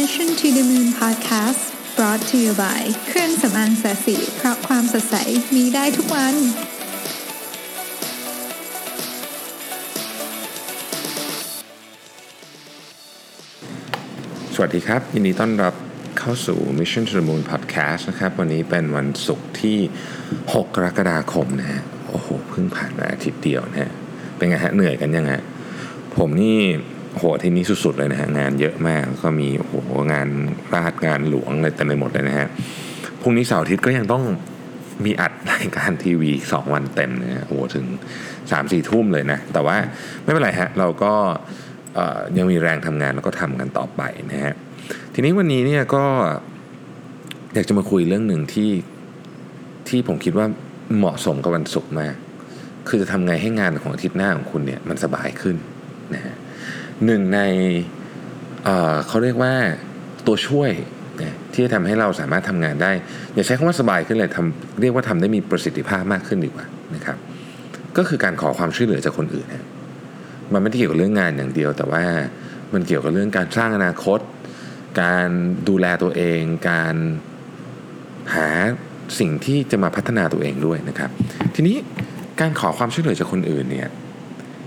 Mission to the Moon Podcast brought to you by เครื่องสำอางแสสีเพราะความสดใสมีได้ทุกวัน สวัสดีครับ ยินดีต้อนรับเข้าสู่ Mission to the Moon Podcast นะครับ วันนี้เป็นวันศุกร์ที่ 6 กรกฎาคมนะฮะ โอ้โห เพิ่งผ่านมาอาทิตย์เดียวนะฮะ เป็นไงฮะ เหนื่อยกันยังฮะ ผมนี่ โหที่นี้สุดๆเลยนะฮะงานเยอะมากก็มีโหงานราชงานหลวงอะไรเต็มไปหมดเลยนะฮะพรุ่งนี้เสาร์อาทิตย์ก็ยังต้องมีอัดรายการทีวีสองวันเต็มนะฮะโหถึง3-4ทุ่มเลยนะ แต่ว่าไม่เป็นไรฮะเราก็ยังมีแรงทำงานแล้วก็ทำกันต่อไปนะฮะทีนี้วันนี้เนี่ยก็อยากจะมาคุยเรื่องหนึ่งที่ที่ผมคิดว่าเหมาะสมกับวันศุกร์มาก คือจะทำไงให้งานของอาทิตย์หน้าของคุณเนี่ยมันสบายขึ้นนะฮะ หนึ่งในเเขาเรียกว่าตัวช่วยที่จะทำให้เราสามารถทำงานได้ อย่าใช้คำว่าสบายขึ้นเลยทำเรียกว่าทำได้มีประสิทธิภาพมากขึ้นดีกว่านะครับ ก็คือการขอความช่วยเหลือจากคนอื่นนะมันไม่ได้เกี่ยวกับเรื่องงานอย่างเดียว แต่ว่ามันเกี่ยวกับเรื่องการสร้างอนาคต การดูแลตัวเอง การหาสิ่งที่จะมาพัฒนาตัวเองด้วยนะครับ ทีนี้การขอความช่วยเหลือจากคนอื่นเนี่ย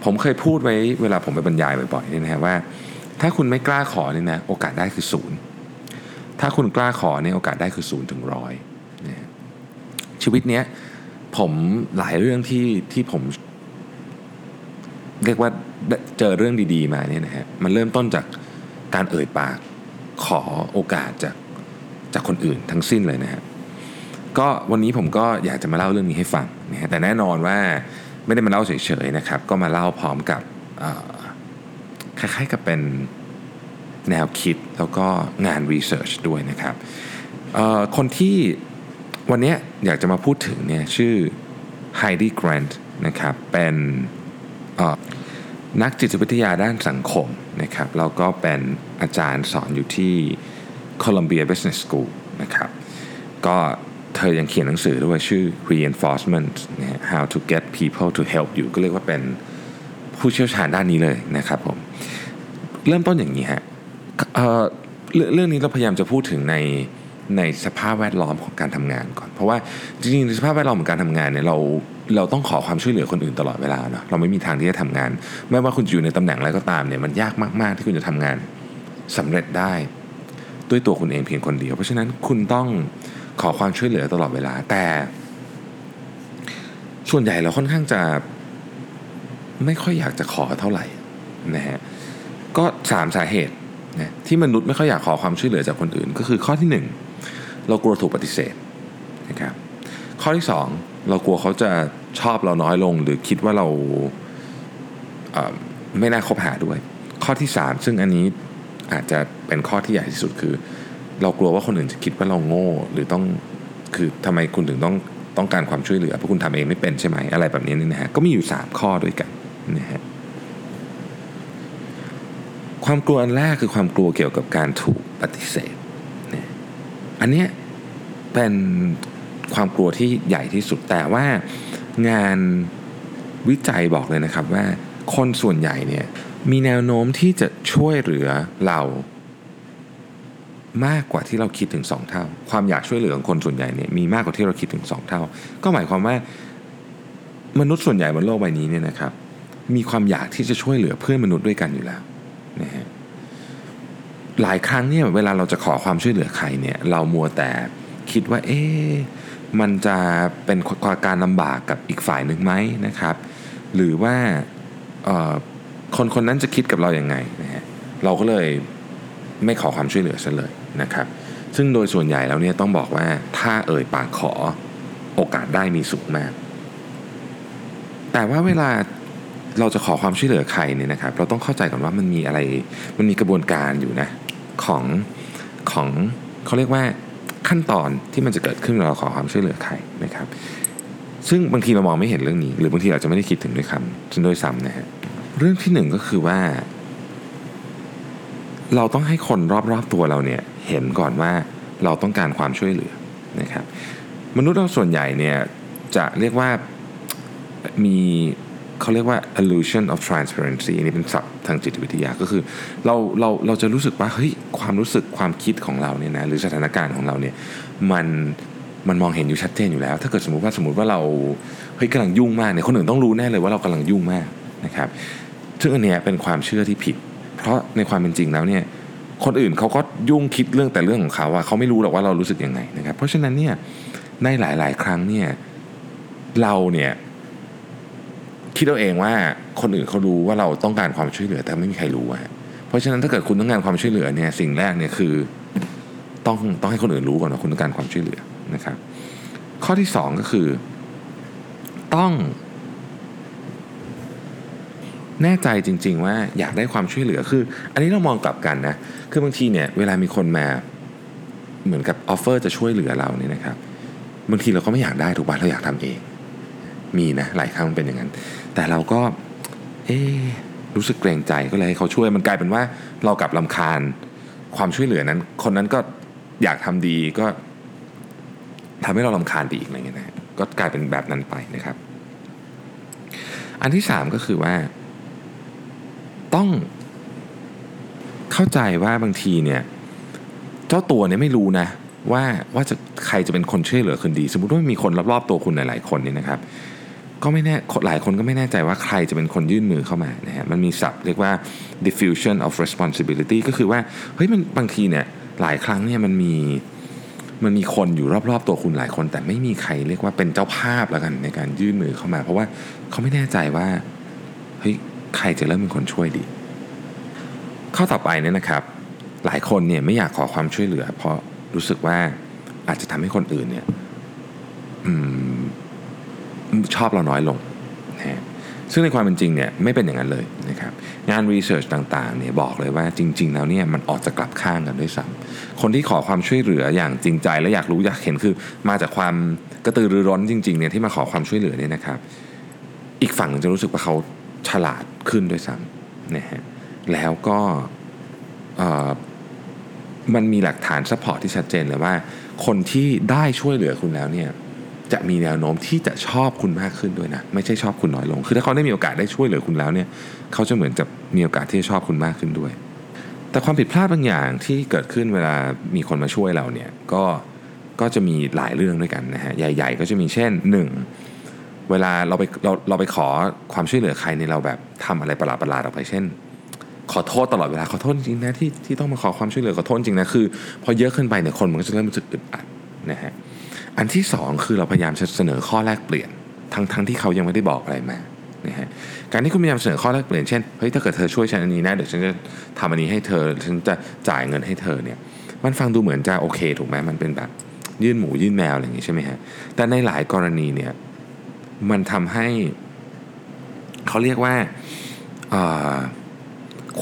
ผมเคยพูดไว้เวลาผมไปบรรยายบ่อยๆนี่นะฮะว่า ถ้าคุณไม่กล้าขอเนี่ยนะโอกาสได้คือศูนย์ถ้าคุณกล้าขอเนี่ยโอกาสได้คือศูนย์ถึงร้อยนะฮะชีวิตเนี้ยผมหลายเรื่องที่ที่ผม เรียกว่าเจอเรื่องดีๆมาเนี่ยนะฮะมันเริ่มต้นจากการเอ่ยปากขอโอกาสจากจากคนอื่นทั้งสิ้นเลยนะฮะก็วันนี้ผมก็อยากจะมาเล่าเรื่องนี้ให้ฟังนะฮะแต่แน่นอนว่า ไม่ได้มาเล่าเฉยๆนะครับ ก็มาเล่าพร้อมกับคล้ายๆกับเป็นแนวคิดแล้วก็งาน research ด้วยนะครับคนที่วันนี้อยากจะมาพูดถึงเนี่ยชื่อ Heidi Grant นะครับเป็นนักจิตวิทยาด้านสังคมนะครับแล้วก็เป็นอาจารย์สอนอยู่ที่ Columbia Business School นะครับก็ เธอยังเขียนหนังสือด้วยชื่อ Reinforcement How to Get People to Help You ก็เรียกว่าเป็นผู้เชี่ยวชาญด้านนี้เลยนะครับผม เริ่มต้นอย่างนี้ฮะเเรื่องนี้เราพยายามจะพูดถึงในในสภาพแวดล้อมของการทำงานก่อน เพราะว่าจริงๆในสภาพแวดล้อมของการทำงานเนี่ยเราเราต้องขอความช่วยเหลือคนอื่นตลอดเวลาเนาะเราไม่มีทางที่จะทำงาน ไม่ว่าคุณจะอยู่ในตำแหน่งอะไรก็ตามเนี่ยมันยากมาก ๆ ที่คุณจะทำงานสำเร็จได้ด้วยตัวคุณเองเพียงคนเดียว เพราะฉะนั้นคุณต้อง ขอความช่วยเหลือตลอดเวลา แต่ ส่วนใหญ่เราค่อนข้างจะ ไม่ค่อยอยากจะขอเท่าไหร่นะฮะก็สามสาเหตุนะที่มนุษย์ไม่ค่อยอยากขอความช่วยเหลือจากคนอื่น ก็คือข้อที่หนึ่งเรากลัวถูกปฏิเสธนะครับข้อที่สองเรากลัวเขาจะชอบเราน้อยลง หรือคิดว่าเราเไม่น่าคบหาด้วย ข้อที่สามซึ่งอันนี้อาจจะเป็นข้อที่ใหญ่ที่สุดคือ เรากลัวว่าคนอื่นจะคิดว่าเราโง่หรือต้องคือทำไมคุณถึงต้องต้องการความช่วยเหลือเพราะคุณทำเองไม่เป็นใช่ไหมอะไรแบบนี้นี่นะฮะก็มีอยู่ 3 ข้อด้วยกันนะฮะความกลัวอันแรกคือความกลัวเกี่ยวกับการถูกปฏิเสธนะอันเนี้ยเป็นความกลัวที่ใหญ่ที่สุดแต่ว่างานวิจัยบอกเลยนะครับว่าคนส่วนใหญ่เนี่ยมีแนวโน้มที่จะช่วยเหลือเรา มากกว่าที่เราคิดถึง 2 เท่า ความอยากช่วยเหลือของคนส่วนใหญ่เนี่ยมีมากกว่าที่เราคิดถึง 2 เท่า ก็หมายความว่ามนุษย์ส่วนใหญ่บนโลกใบนี้เนี่ยนะครับ มีความอยากที่จะช่วยเหลือเพื่อนมนุษย์ด้วยกันอยู่แล้วนะฮะหลายครั้งเนี่ยเวลาเราจะขอความช่วยเหลือใครเนี่ยเรามัวแต่คิดว่าเอ๊ะมันจะเป็นความการลำบากกับอีกฝ่ายหนึ่งไหมนะครับ หรือว่าคนคนนั้นจะคิดกับเราอย่างไงนะฮะเราก็เลย ไม่ขอความช่วยเหลือซะเลยนะครับ ซึ่งโดยส่วนใหญ่แล้วเนี่ยต้องบอกว่าถ้าเอ่ยปากขอโอกาสได้มีสูงมาก แต่ว่าเวลาเราจะขอความช่วยเหลือใครเนี่ยนะครับ เราต้องเข้าใจก่อนว่ามันมีอะไร มันมีกระบวนการอยู่นะของของเขาเรียกว่าขั้นตอนที่มันจะเกิดขึ้นเวลาเราขอความช่วยเหลือใครนะครับ ซึ่งบางทีเรามองไม่เห็นเรื่องนี้ หรือบางทีอาจะไม่ได้คิดถึงด้วยคำจนด้วยซ้ำนะฮะเรื่องที่หนึ่งก็คือว่า เราต้องให้คนรอบๆตัวเราเนี่ยเห็นก่อนว่าเราต้องการความช่วยเหลือนะครับมนุษย์เราส่วนใหญ่เนี่ยจะเรียกว่ามีเขาเรียกว่า illusion of transparency อันนี้เป็นศัพท์ทางจิตวิทยาก็คือเราเราเราจะรู้สึกว่าเฮ้ยความรู้สึกความคิดของเราเนี่ยนะหรือสถานการณ์ของเราเนี่ยมันมันมองเห็นอยู่ชัดเจนอยู่แล้ว ถ้าเกิดสมมติว่าสมมติว่าเราเฮ้ยกำลังยุ่งมากเนี่ยคนอื่นต้องรู้แน่เลยว่าเรากำลังยุ่งมากนะครับซึ่งอันเนี้ยเป็นความเชื่อที่ผิด เพราะในความเป็นจริงแล้วเนี่ยคนอื่นเขาก็ยุ่งคิดเรื่องแต่เรื่องของเขาว่าเขาไม่รู้หรอกว่าเรารู้สึกยังไงนะครับเพราะฉะนั้นเนี่ยในหลาย ๆ ครั้งเนี่ยเราเนี่ยคิดเอาเองว่าคนอื่นเขารู้ว่าเราต้องการความช่วยเหลือแต่ไม่มีใครรู้อะเพราะฉะนั้นถ้าเกิดคุณต้องการความช่วยเหลือเนี่ยสิ่งแรกเนี่ยคือต้องต้องให้คนอื่นรู้ก่อนว่าคุณต้องการความช่วยเหลือนะครับ ข้อที่สองก็คือ ต้อง แน่ใจจริง ๆ ว่าอยากได้ความช่วยเหลือคือ อันนี้เรามองกลับกันนะคือบางทีเนี่ยเวลามีคนมาเหมือนกับ offer จะช่วยเหลือเราเนี่ยนะครับบางทีเราก็ไม่อยากได้ถูกป่ะเราอยากทำเอง มีนะหลายครั้งมันเป็นอย่างนั้น แต่เราก็ เอ๊รู้สึกเกรงใจก็เลยให้เขาช่วยมันกลายเป็นว่าเรากลับรำคาญความช่วยเหลือนั้น คนนั้นก็อยากทำดีก็ทำให้เรารำคาญไปอีกอะไรเงี้ยนะก็กลายเป็นแบบนั้นไปนะครับ อันที่สามก็คือว่า ต้องเข้าใจว่าบางทีเนี่ยเจ้าตัวเนี่ยไม่รู้นะว่าว่าจะใครจะเป็นคนช่วยเหลือคนดี สมมติว่ามีคนรอบๆตัวคุณหลาย ๆ คนนี่นะครับ ก็ไม่แน่หลายคนก็ไม่แน่ใจว่าใครจะเป็นคนยื่นมือเข้ามานะฮะมันมีศัพท์เรียกว่า diffusion of responsibility ก็คือว่าเฮ้ยมันบางทีเนี่ยหลายครั้งเนี่ยมันมีมันมีคนอยู่รอบๆ ตัวคุณหลายคน แต่ไม่มีใครเรียกว่าเป็นเจ้าภาพแล้วกันในการยื่นมือเข้ามา เพราะว่าเขาไม่แน่ใจว่าเฮ้ย ใครจะเริ่มเป็นคนช่วยดี ข้อต่อไปเนี่ยนะครับ หลายคนเนี่ยไม่อยากขอความช่วยเหลือ เพราะรู้สึกว่าอาจจะทำให้คนอื่นเนี่ยชอบเราน้อยลงนะซึ่งในความเป็นจริงเนี่ยไม่เป็นอย่างนั้นเลยนะครับงาน research ต่างๆเนี่ยบอกเลยว่าจริง ๆ แล้วเนี่ยมันออกจะกลับข้างกันด้วยซ้ำคนที่ขอความช่วยเหลืออย่างจริงใจและอยากรู้อยากเห็นคือ มาจากความกระตือรือร้นจริงๆเนี่ยที่มาขอความช่วยเหลือเนี่ยนะครับ อีกฝั่งจะรู้สึกว่าเขา ฉลาดขึ้นด้วยซ้ำนะฮะแล้วก็มันมีหลักฐาน support ที่ชัดเจนเลยว่า คนที่ได้ช่วยเหลือคุณแล้วเนี่ยจะมีแนวโน้มที่จะชอบคุณมากขึ้นด้วยนะ ไม่ใช่ชอบคุณน้อยลง คือถ้าเขาได้มีโอกาสได้ช่วยเหลือคุณแล้วเนี่ยเขาจะเหมือนจะมีโอกาสที่จะชอบคุณมากขึ้นด้วย แต่ความผิดพลาดบางอย่างที่เกิดขึ้นเวลามีคนมาช่วยเราเนี่ยก็ก็จะมีหลายเรื่องด้วยกันนะฮะใหญ่ ๆ ก็จะมีเช่น 1. เวลาเราไปเราเราไปขอความช่วยเหลือใครในเราแบบทำอะไรประหลาดๆออกไปเช่น ขอโทษตลอดเวลาขอโทษจริงนะที่ที่ต้องมาขอความช่วยเหลือขอโทษจริงนะคือพอเยอะขึ้นไปเนี่ยคนมันก็จะเริ่มรู้สึกอึดอัดนะฮะอันที่สองคือเราพยายามจะเสนอข้อแลกเปลี่ยนทั้งทั้งที่เขายังไม่ได้บอกอะไรมานะฮะการที่คุณพยายามเสนอข้อแลกเปลี่ยนเช่นเฮ้ยถ้าเกิดเธอช่วยฉันอันนี้นะเดี๋ยวฉันจะทำอันนี้ให้เธอฉันจะจ่ายเงินให้เธอเนี่ยมันฟังดูเหมือนจะโอเค ถูกไหมมันเป็นแบบยื่นหมูยื่นแมวอะไรอย่างนี้ใช่ไหมฮะแต่ในหลายกรณีเนี่ย มันทำให้เขาเรียกว่า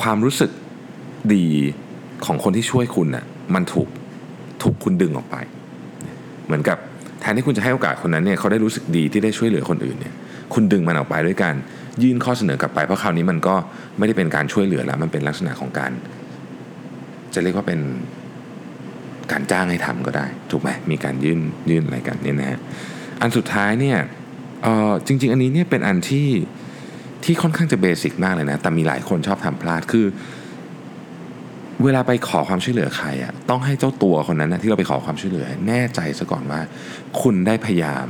ความรู้สึกดีของคนที่ช่วยคุณน่ะมันถูกถูกคุณดึงออกไป เหมือนกับแทนที่คุณจะให้โอกาสคนนั้นเนี่ยเขาได้รู้สึกดีที่ได้ช่วยเหลือคนอื่นเนี่ยคุณดึงมันออกไปด้วยการยื่นข้อเสนอกลับไป เพราะคราวนี้มันก็ไม่ได้เป็นการช่วยเหลือแล้วมันเป็นลักษณะของการ จะเรียกว่าเป็นการจ้างให้ทำก็ได้ ถูกไหมมีการยื่นยื่นอะไรกันเนี่ยนะฮะอันสุดท้ายเนี่ย เออจริง ๆ อันนี้เนี่ยเป็นอันที่ที่ค่อนข้างจะเบสิกมากเลยนะ แต่มีหลายคนชอบทำพลาดคือ เวลาไปขอความช่วยเหลือใครอะต้องให้เจ้าตัวคนนั้นนะที่เราไปขอความช่วยเหลือ แน่ใจซะก่อนว่า คุณได้พยายาม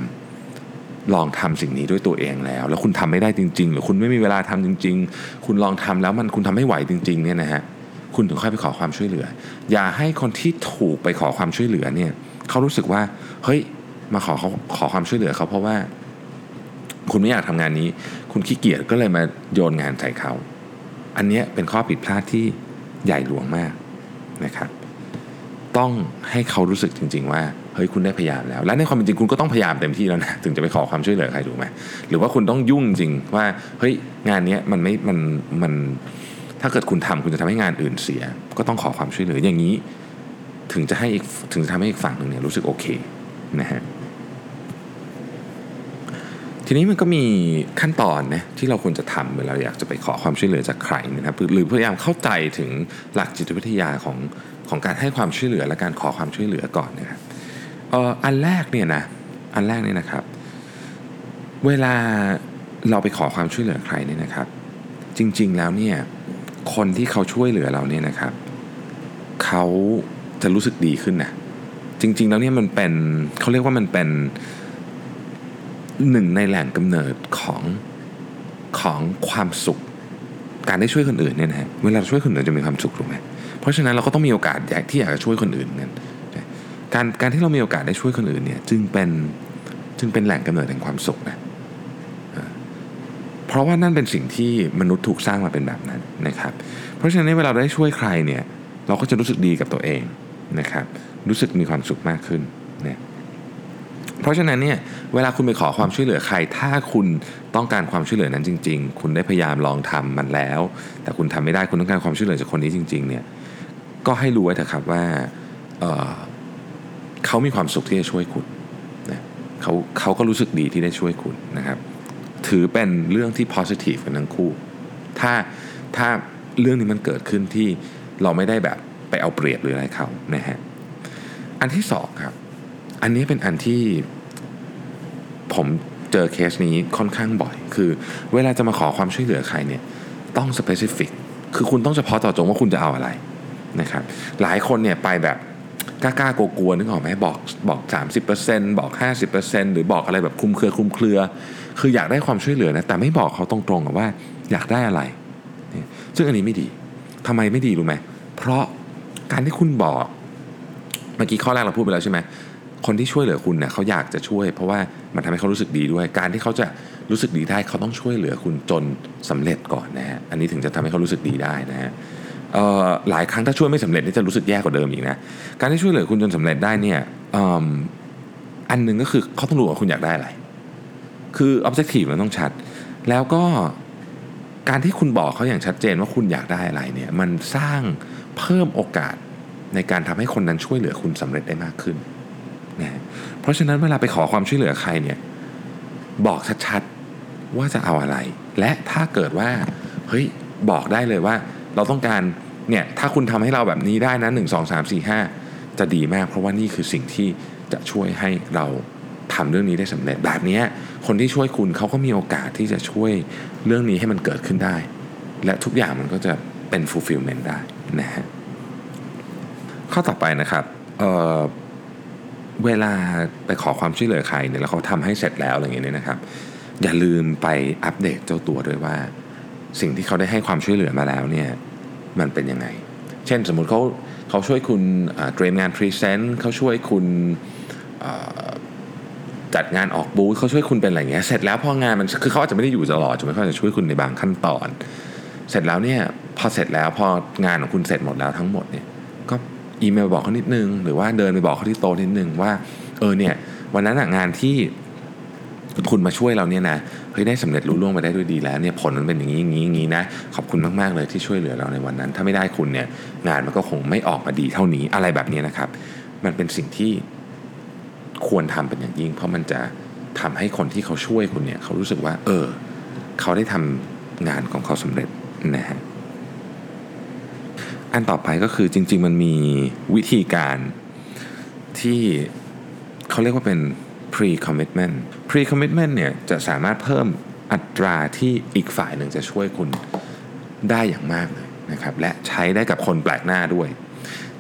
ลองทำสิ่งนี้ด้วยตัวเองแล้ว แล้วคุณทำไม่ได้จริง ๆ หรือคุณไม่มีเวลาทำจริง ๆ คุณลองทำแล้วมันคุณทำไม่ไหวจริง ๆ เนี่ยนะฮะคุณถึงค่อยไปขอความช่วยเหลือ อย่าให้คนที่ถูกไปขอความช่วยเหลือเนี่ยเขารู้สึกว่าเฮ้ยมาขอเขาขอความช่วยเหลือเขาเพราะว่า คุณไม่อยากทำงานนี้ คุณขี้เกียจก็เลยมาโยนงานใส่เขา อันนี้เป็นข้อผิดพลาดที่ใหญ่หลวงมากนะครับ ต้องให้เขารู้สึกจริง ๆ ว่าเฮ้ยคุณได้พยายามแล้ว และในความเป็นจริงคุณก็ต้องพยายามเต็มที่แล้วนะถึงจะไปขอความช่วยเหลือใครถูกไหมหรือว่าคุณต้องยุ่งจริงว่าเฮ้ยงานนี้มันไม่มันมันถ้าเกิดคุณทำคุณจะทำให้งานอื่นเสีย ก็ต้องขอความช่วยเหลืออย่างนี้ ถึงจะให้อีกถึงจะทำให้อีกฝั่งหนึ่งเนี่ยรู้สึกโอเคนะฮะ ทีนี้มันก็มีขั้นตอนนะที่เราควรจะทำเวลาอยากจะไปขอความช่วยเหลือจากใครนะครับหรือพยายามเข้าใจถึงหลักจิตวิทยาของของการให้ความช่วยเหลือและการขอความช่วยเหลือก่อนนะครับอันแรกเนี่ยนะอันแรกเนี่ยนะครับ เวลาเราไปขอความช่วยเหลือใครเนี่ยนะครับ จริงๆแล้วเนี่ยคนที่เขาช่วยเหลือเราเนี่ยนะครับเขาจะรู้สึกดีขึ้นนะจริง ๆ แล้วเนี่ยมันเป็นเขาเรียกว่ามันเป็น หนึ่งในแหล่งกำเนิดของของความสุข การได้ช่วยคนอื่นเนี่ยนะฮะเวลาช่วยคนอื่นจะมีความสุขถูกไหมเพราะฉะนั้นเราก็ต้องมีโอกาสอยากที่อยากจะช่วยคนอื่นกันการการที่เรามีโอกาสได้ช่วยคนอื่นเนี่ยจึงเป็นจึงเป็นแหล่งกำเนิดแห่งความสุขนะเพราะว่านั่นเป็นสิ่งที่มนุษย์ถูกสร้างมาเป็นแบบนั้นนะครับ เพราะฉะนั้นเวลาเราได้ช่วยใครเนี่ยเราก็จะรู้สึกดีกับตัวเองนะครับ รู้สึกมีความสุขมากขึ้น เพราะฉะนั้นเนี่ยเวลาคุณไปขอความช่วยเหลือใคร ถ้าคุณต้องการความช่วยเหลือนั้นจริง ๆ คุณได้พยายามลองทำมันแล้ว แต่คุณทำไม่ได้คุณต้องการความช่วยเหลือจากคนนี้จริง ๆ เนี่ยก็ให้รู้ไว้เถอะครับว่าเเขามีความสุขที่จะช่วยคุณนะเขาเขาก็รู้สึกดีที่ได้ช่วยคุณนะครับ ถือเป็นเรื่องที่ positive กันทั้งคู่ ถ้าถ้าเรื่องนี้มันเกิดขึ้นที่เราไม่ได้แบบไปเอาเปรียบหรืออะไรเขานะฮะอันที่สองครับ อันนี้เป็นอันที่ผมเจอเคสนี้ค่อนข้างบ่อย คือเวลาจะมาขอความช่วยเหลือใครเนี่ยต้อง specific คือคุณต้องเฉพาะต่อจงว่าคุณจะเอาอะไรนะครับหลายคนเนี่ยไปแบบกล้ากลัวๆนึกออกไหมบอกบอก 30%บอก 50%หรือบอกอะไรแบบคลุมเครือคลุมเครือ คืออยากได้ความช่วยเหลือนะแต่ไม่บอกเขาตรงๆว่าอยากได้อะไร ซึ่งอันนี้ไม่ดีทำไมไม่ดีรู้ไหมเพราะการที่คุณบอกเมื่อกี้ข้อแรกเราพูดไปแล้วใช่ไหม คนที่ช่วยเหลือคุณเนี่ยเขาอยากจะช่วย เพราะว่ามันทำให้เขารู้สึกดีด้วย การที่เขาจะรู้สึกดีได้เขาต้องช่วยเหลือคุณจนสำเร็จก่อนนะฮะอันนี้ถึงจะทำให้เขารู้สึกดีได้นะฮะหลายครั้งถ้าช่วยไม่สำเร็จนี่จะรู้สึกแย่กว่าเดิมอีกนะการที่ช่วยเหลือคุณจนสำเร็จได้เนี่ยอันหนึ่งก็คือเขาต้องรู้ว่าคุณอยากได้อะไร คือ objective มันต้องชัด แล้วก็การที่คุณบอกเขาอย่างชัดเจนว่าคุณอยากได้อะไรเนี่ยมันสร้างเพิ่มโอกาสในการทำให้คนนั้นช่วยเหลือคุณสำเร็จได้มากขึ้น นะเพราะฉะนั้นเวลาไปขอความช่วยเหลือใครเนี่ยบอกชัดๆว่าจะเอาอะไร และถ้าเกิดว่าเฮ้ยบอกได้เลยว่า เราต้องการเนี่ยถ้าคุณทำให้เราแบบนี้ได้นะหนึ่งสองสามสี่ห้าจะดีมาก เพราะว่านี่คือสิ่งที่จะช่วยให้เราทำเรื่องนี้ได้สำเร็จแบบนี้คนที่ช่วยคุณเขาก็มีโอกาสที่จะช่วยเรื่องนี้ให้มันเกิดขึ้นได้ และทุกอย่างมันก็จะเป็น fulfillment ได้นะฮะข้อต่อไปนะครับ เวลาไปขอความช่วยเหลือใครเนี่ยแล้วเขาทำให้เสร็จแล้วอะไรเงี้ยนะครับ อย่าลืมไปอัปเดตเจ้าตัวด้วยว่า สิ่งที่เขาได้ให้ความช่วยเหลือมาแล้วเนี่ยมันเป็นยังไง เช่นสมมุติเขาเขาช่วยคุณเตรียมงานพรีเซนต์เขาช่วยคุณจัดงานออกบูธเขาช่วยคุณเป็นอะไรเงี้ยเสร็จแล้วพองานมันคือเขาอาจจะไม่ได้อยู่ตลอดถูกไหมเขาจะช่วยคุณในบางขั้นตอน เสร็จแล้วเนี่ยพอเสร็จแล้วพองานของคุณเสร็จหมดแล้วทั้งหมดเนี่ยก็ อีเมลบอกเขานิดนึง หรือว่าเดินไปบอกเขาที่โต๊ะนิดนึงว่า เออเนี่ย วันนั้นงานที่คุณมาช่วยเราเนี่ยนะเฮ้ยได้สำเร็จรุ่ล่วงไปได้ด้วยดีแล้วเนี่ยผลมันเป็นอย่างนี้อย่างนี้อย่างนี้นะขอบคุณมากๆเลยที่ช่วยเหลือเราในวันนั้น ถ้าไม่ได้คุณเนี่ยงานมันก็คงไม่ออกมาดีเท่านี้อะไรแบบนี้นะครับ มันเป็นสิ่งที่ควรทำเป็นอย่างยิ่ง เพราะมันจะทำให้คนที่เขาช่วยคุณเนี่ยเขารู้สึกว่า เออ เขาได้ทำงานของเขาสำเร็จนะฮะ อันต่อไปก็คือจริง ๆ มันมีวิธีการที่เขาเรียกว่าเป็น pre commitment pre commitment เนี่ยจะสามารถเพิ่มอัตราที่อีกฝ่ายหนึ่งจะช่วยคุณได้อย่างมากเลยนะครับและใช้ได้กับคนแปลกหน้าด้วย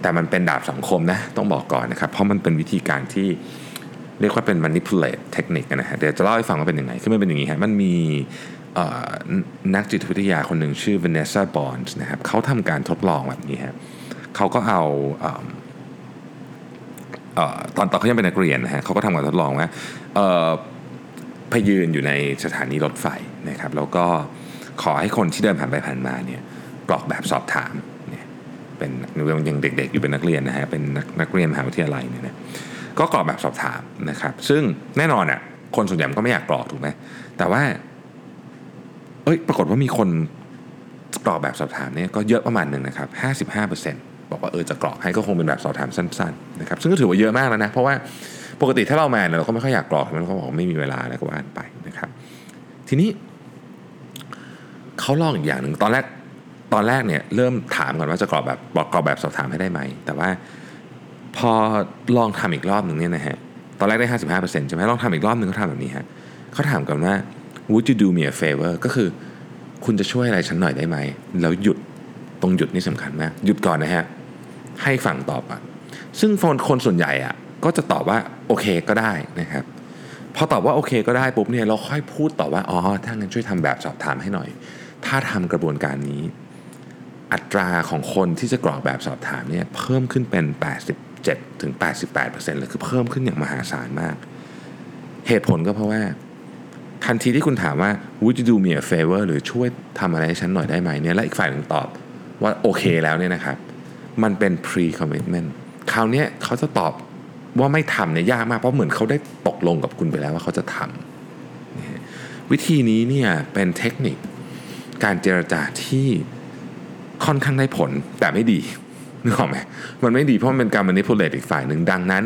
แต่มันเป็นดาบสังคมนะต้องบอกก่อนนะครับ เพราะมันเป็นวิธีการที่เรียกว่าเป็น manipulate เทคนิคนะฮะเดี๋ยวจะเล่าให้ฟังว่าเป็นยังไงคือมันเป็นอย่างนี้ฮะมันมี นักจิตวิทยาคนหนึ่งชื่อ Vanessa Bonds นะครับเขาทำการทดลองแบบนี้ครับเขาก็เอาตอนตอนเขายังเป็นนักเรียนนะฮะเขาก็ทำการทดลองว่าไปยืนอยู่ในสถานีรถไฟนะครับ แล้วก็ขอให้คนที่เดินผ่านไปผ่านมาเนี่ยกรอกแบบสอบถามเนี่ยเป็นยังเด็กๆอยู่เป็นนักเรียนนะฮะเป็นนักเรียนมหาวิทยาลัยเนี่ยนะก็กรอกแบบสอบถามนะครับ ซึ่งแน่นอนอะคนส่วนใหญ่ก็ไม่อยากกรอกถูกไหมแต่ว่า เอ้ยปรากฏว่ามีคนกรอกแบบสอบถามเนี่ยก็เยอะประมาณหนึ่งนะครับ 55%บอกว่าเออจะกรอกให้ก็คงเป็นแบบสอบถามสั้นๆนะครับซึ่งก็ถือว่าเยอะมากแล้วนะ เพราะว่าปกติถ้าเราแมนเราก็ไม่ค่อยอยากกรอกมันก็บอกไม่มีเวลาแล้วก็ว่านไปนะครับ ทีนี้เขาลองอีกอย่างหนึ่งตอนแรกตอนแรกเนี่ยเริ่มถามก่อนว่าจะกรอกแบบบอกกรอกแบบสอบถามให้ได้ไหม แต่ว่าพอลองทำอีกรอบหนึ่งเนี่ยนะฮะตอนแรกได้ห้าสิบห้าเปอร์เซ็นต์ใช่ไหมลองทำอีกรอบหนึ่งเขาทำแบบนี้ฮะเขาถามกันว่า would you do me a favor ก็คือคุณจะช่วยอะไรฉันหน่อยได้ไหม แล้วหยุดตรงหยุดนี่สำคัญมาก หยุดก่อนนะฮะ ให้ฝั่งตอบอะ ซึ่งคนส่วนใหญ่อะก็จะตอบว่าโอเคก็ได้นะครับ พอตอบว่าโอเคก็ได้ปุ๊บเนี่ยเราค่อยพูดต่อว่าอ๋อถ้างั้นช่วยทำแบบสอบถามให้หน่อย ถ้าทำกระบวนการนี้ อัตราของคนที่จะกรอกแบบสอบถามเนี่ยเพิ่มขึ้นเป็น 87ถึง88%เลยคือเพิ่มขึ้นอย่างมหาศาลมาก เหตุผลก็เพราะว่า ทันทีที่คุณถามว่า would you do me a favor หรือช่วยทำอะไรให้ฉันหน่อยได้ไหมเนี่ยและอีกฝ่ายหนึ่งตอบว่าโอเคแล้วเนี่ยนะครับ มันเป็น pre commitment คราวนี้เขาจะตอบว่าไม่ทำเนี่ยยากมากเพราะเหมือนเขาได้ตกลงกับคุณไปแล้วว่าเขาจะทำวิธีนี้เนี่ยเป็นเทคนิคการเจรจาที่ค่อนข้างได้ผลแต่ไม่ดีนึกออกไหมมันไม่ดีเพราะมันเป็นการ manipulate อีกฝ่ายหนึ่งดังนั้น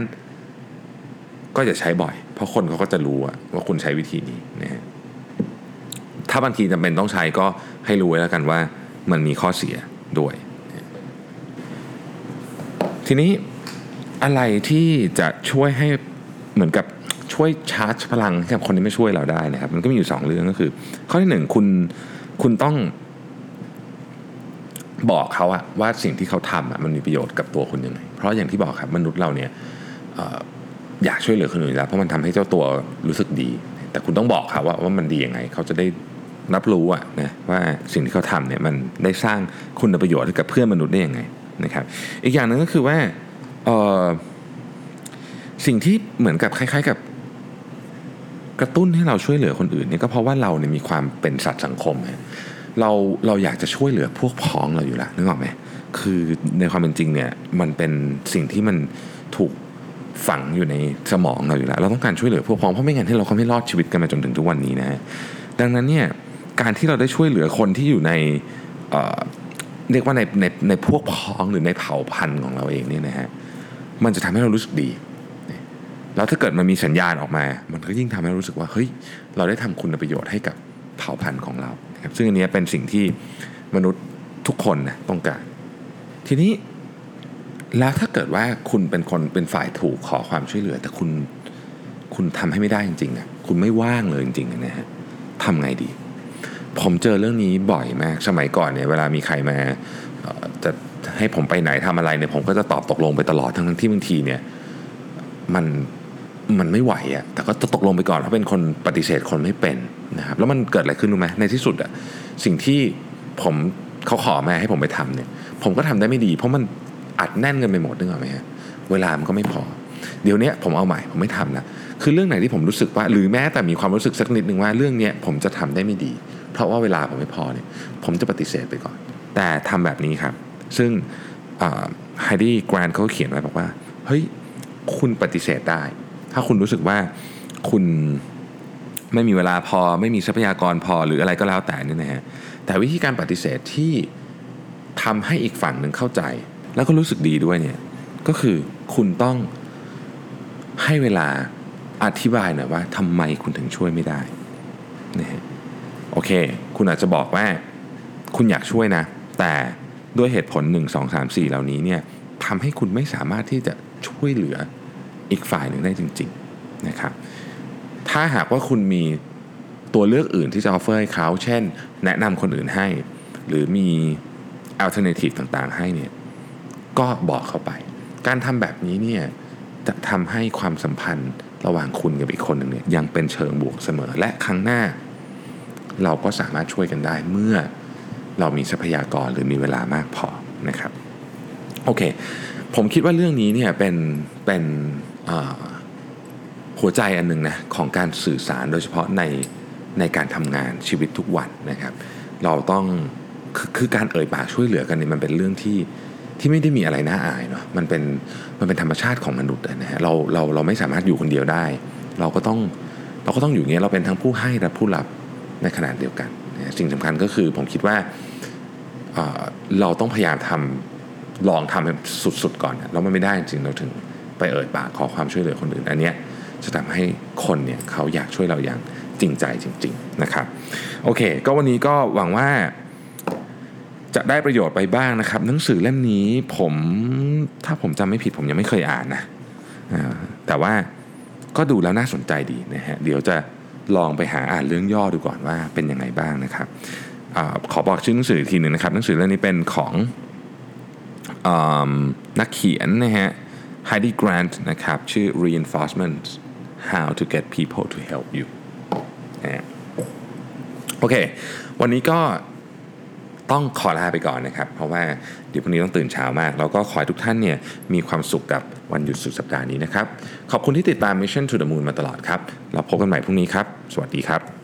ก็จะใช้บ่อย เพราะคนเขาก็จะรู้ว่าคุณใช้วิธีนี้นะฮะถ้าบางทีจำเป็นต้องใช้ก็ให้รู้ไว้แล้วกันว่ามันมีข้อเสียด้วย ทีนี้อะไรที่จะช่วยให้เหมือนกับช่วยชาร์จพลังให้กับคนที่ไม่ช่วยเราได้นะครับ มันก็มีอยู่ 2 เรื่องก็คือ ข้อที่หนึ่งคุณคุณต้องบอกเขาอะว่าสิ่งที่เขาทำอะมันมีประโยชน์กับตัวคุณยังไง เพราะอย่างที่บอกครับมนุษย์เราเนี่ย อยากช่วยเหลือคนอื่นแล้วเพราะมันทำให้เจ้าตัวรู้สึกดี แต่คุณต้องบอกเขาว่าว่ามันดียังไง เขาจะได้รับรู้อะนะว่าสิ่งที่เขาทำเนี่ยมันได้สร้างคุณประโยชน์ให้กับเพื่อนมนุษย์ได้ยังไงนะครับ อีกอย่างหนึ่งก็คือว่าสิ่งที่เหมือนกับคล้าย ๆกับกระตุ้นให้เราช่วยเหลือคนอื่นเนี่ยก็เพราะว่าเราเนี่ยมีความเป็นสัตว์สังคม เราเราอยากจะช่วยเหลือพวกพ้องเราอยู่แล้วนึกออกไหมคือในความเป็นจริงเนี่ยมันเป็นสิ่งที่มัน ฝังอยู่ในสมองเราอยู่แล้วเราต้องการช่วยเหลือพวกพ้องเพราะไม่งั้นที่เราก็ไม่รอดชีวิตกันมาจนถึงทุกวันนี้นะดังนั้นเนี่ยการที่เราได้ช่วยเหลือคนที่อยู่ในเเรียกว่าในในในพวกพ้องหรือในเผ่าพันธุ์ของเราเองเนี่ยนะฮะมันจะทำให้เรารู้สึกดี แล้วถ้าเกิดมันมีสัญญาณออกมา มันก็ยิ่งทำให้เรารู้สึกว่าเฮ้ยเราได้ทำคุณประโยชน์ให้กับเผ่าพันธุ์ของเราครับซึ่งอันนี้เป็นสิ่งที่มนุษย์ทุกคนนะต้องการ ทีนี้ แล้วถ้าเกิดว่าคุณเป็นคนเป็นฝ่ายถูกขอความช่วยเหลือ แต่คุณคุณทำให้ไม่ได้จริงๆอะคุณไม่ว่างเลยจริงๆนะฮะทำไงดี ผมเจอเรื่องนี้บ่อยมากสมัยก่อนเนี่ยเวลามีใครมาจะให้ผมไปไหนทำอะไรเนี่ยผมก็จะตอบตกลงไปตลอดทั้งที่บางทีเนี่ยมันมันไม่ไหวอะ่ะแต่ก็ตกลงไปก่อนเพราะเป็นคนปฏิเสธคนไม่เป็นนะครับแล้วมันเกิดอะไรขึ้นรู้ไหมในที่สุดอะ่ะสิ่งที่ผมเขาขอมาให้ผมไปทำเนี่ย ผมก็ทำได้ไม่ดี เพราะมัน อัดแน่นกันไปหมดนึกออกไหมฮะเวลามันก็ไม่พอ เดี๋ยวนี้ผมเอาใหม่ผมไม่ทำนะคือเรื่องไหนที่ผมรู้สึกว่า หรือแม้แต่มีความรู้สึกสักนิดหนึ่งว่าเรื่องนี้ผมจะทำได้ไม่ดี เพราะว่าเวลาผมไม่พอเนี่ยผมจะปฏิเสธไปก่อน แต่ทำแบบนี้ครับ ซึ่งไฮดี้แกรนเขาเขียนไว้บอกว่าเฮ้ยคุณปฏิเสธได้ ถ้าคุณรู้สึกว่าคุณไม่มีเวลาพอไม่มีทรัพยากรพอหรืออะไรก็แล้วแต่นี่นะฮะแต่วิธีการปฏิเสธที่ทำให้อีกฝั่งหนึ่งเข้าใจ แล้วก็รู้สึกดีด้วยเนี่ยก็คือคุณต้องให้เวลาอธิบายหน่อยว่าทำไมคุณถึงช่วยไม่ได้นะฮะโอเค คุณอาจจะบอกว่าคุณอยากช่วยนะ แต่ด้วยเหตุผล 1 2 3 4 เหล่านี้เนี่ยทำให้คุณไม่สามารถที่จะช่วยเหลืออีกฝ่ายหนึ่งได้จริงๆนะครับถ้าหากว่าคุณมีตัวเลือกอื่นที่จะออฟเฟอร์ให้เขา เช่น แนะนำคนอื่นให้ หรือมี alternative ต่างๆ ให้เนี่ย ก็บอกเขาไป การทำแบบนี้เนี่ยจะทำให้ความสัมพันธ์ระหว่างคุณกับอีกคนหนึ่งเนี่ยยังเป็นเชิงบวกเสมอ และครั้งหน้า เราก็สามารถช่วยกันได้เมื่อเรามีทรัพยากรหรือมีเวลามากพอนะครับโอเค ผมคิดว่าเรื่องนี้เนี่ยเป็นเป็นหัวใจอันหนึ่งนะของการสื่อสารโดยเฉพาะในในการทำงานชีวิตทุกวันนะครับ เราต้องคือคือการเอ่ยปากช่วยเหลือกันเนี่ยมันเป็นเรื่องที่ ที่ไม่ได้มีอะไรน่าอายเนาะมันเป็นมันเป็นธรรมชาติของมนุษย์นะฮะเราเราเราไม่สามารถอยู่คนเดียวได้ เราก็ต้องเราก็ต้องอยู่เงี้ยเราเป็นทั้งผู้ให้และผู้รับในขนาดเดียวกันสิ่งสำคัญก็คือผมคิดว่าเราต้องพยายามทำลองทำให้สุดๆก่อนแล้วมันไม่ได้จริงเราถึงไปเอ่ยปากขอความช่วยเหลือคนอื่นอันเนี้ยจะทำให้คนเนี่ยเขาอยากช่วยเราอย่างจริงใจจริง ๆ นะครับ โอเค ก็วันนี้ก็หวังว่า จะได้ประโยชน์ไปบ้างนะครับ หนังสือเล่มนี้ผมถ้าผมจำไม่ผิดผมยังไม่เคยอ่านนะแต่ว่าก็ดูแล้วน่าสนใจดีนะฮะเดี๋ยวจะลองไปหาอ่านเรื่องย่อดูก่อนว่าเป็นยังไงบ้างนะครับอขอบอกชื่อหนังสืออีกทีหนึ่งนะครับหนังสือเล่มนี้เป็นของอนักเขียนนะฮะ Heidi Grant นะครับชื่อ Reinforcement How to Get People to Help You นะโอเค วันนี้ก็ ต้องขอลาไปก่อนนะครับ เพราะว่าเดี๋ยวพรุ่งนี้ต้องตื่นเช้ามาก แล้วก็ขอให้ทุกท่านเนี่ยมีความสุขกับวันหยุดสุดสัปดาห์นี้นะครับ ขอบคุณที่ติดตาม Mission to the Moon มาตลอดครับ เราพบกันใหม่พรุ่งนี้ครับ สวัสดีครับ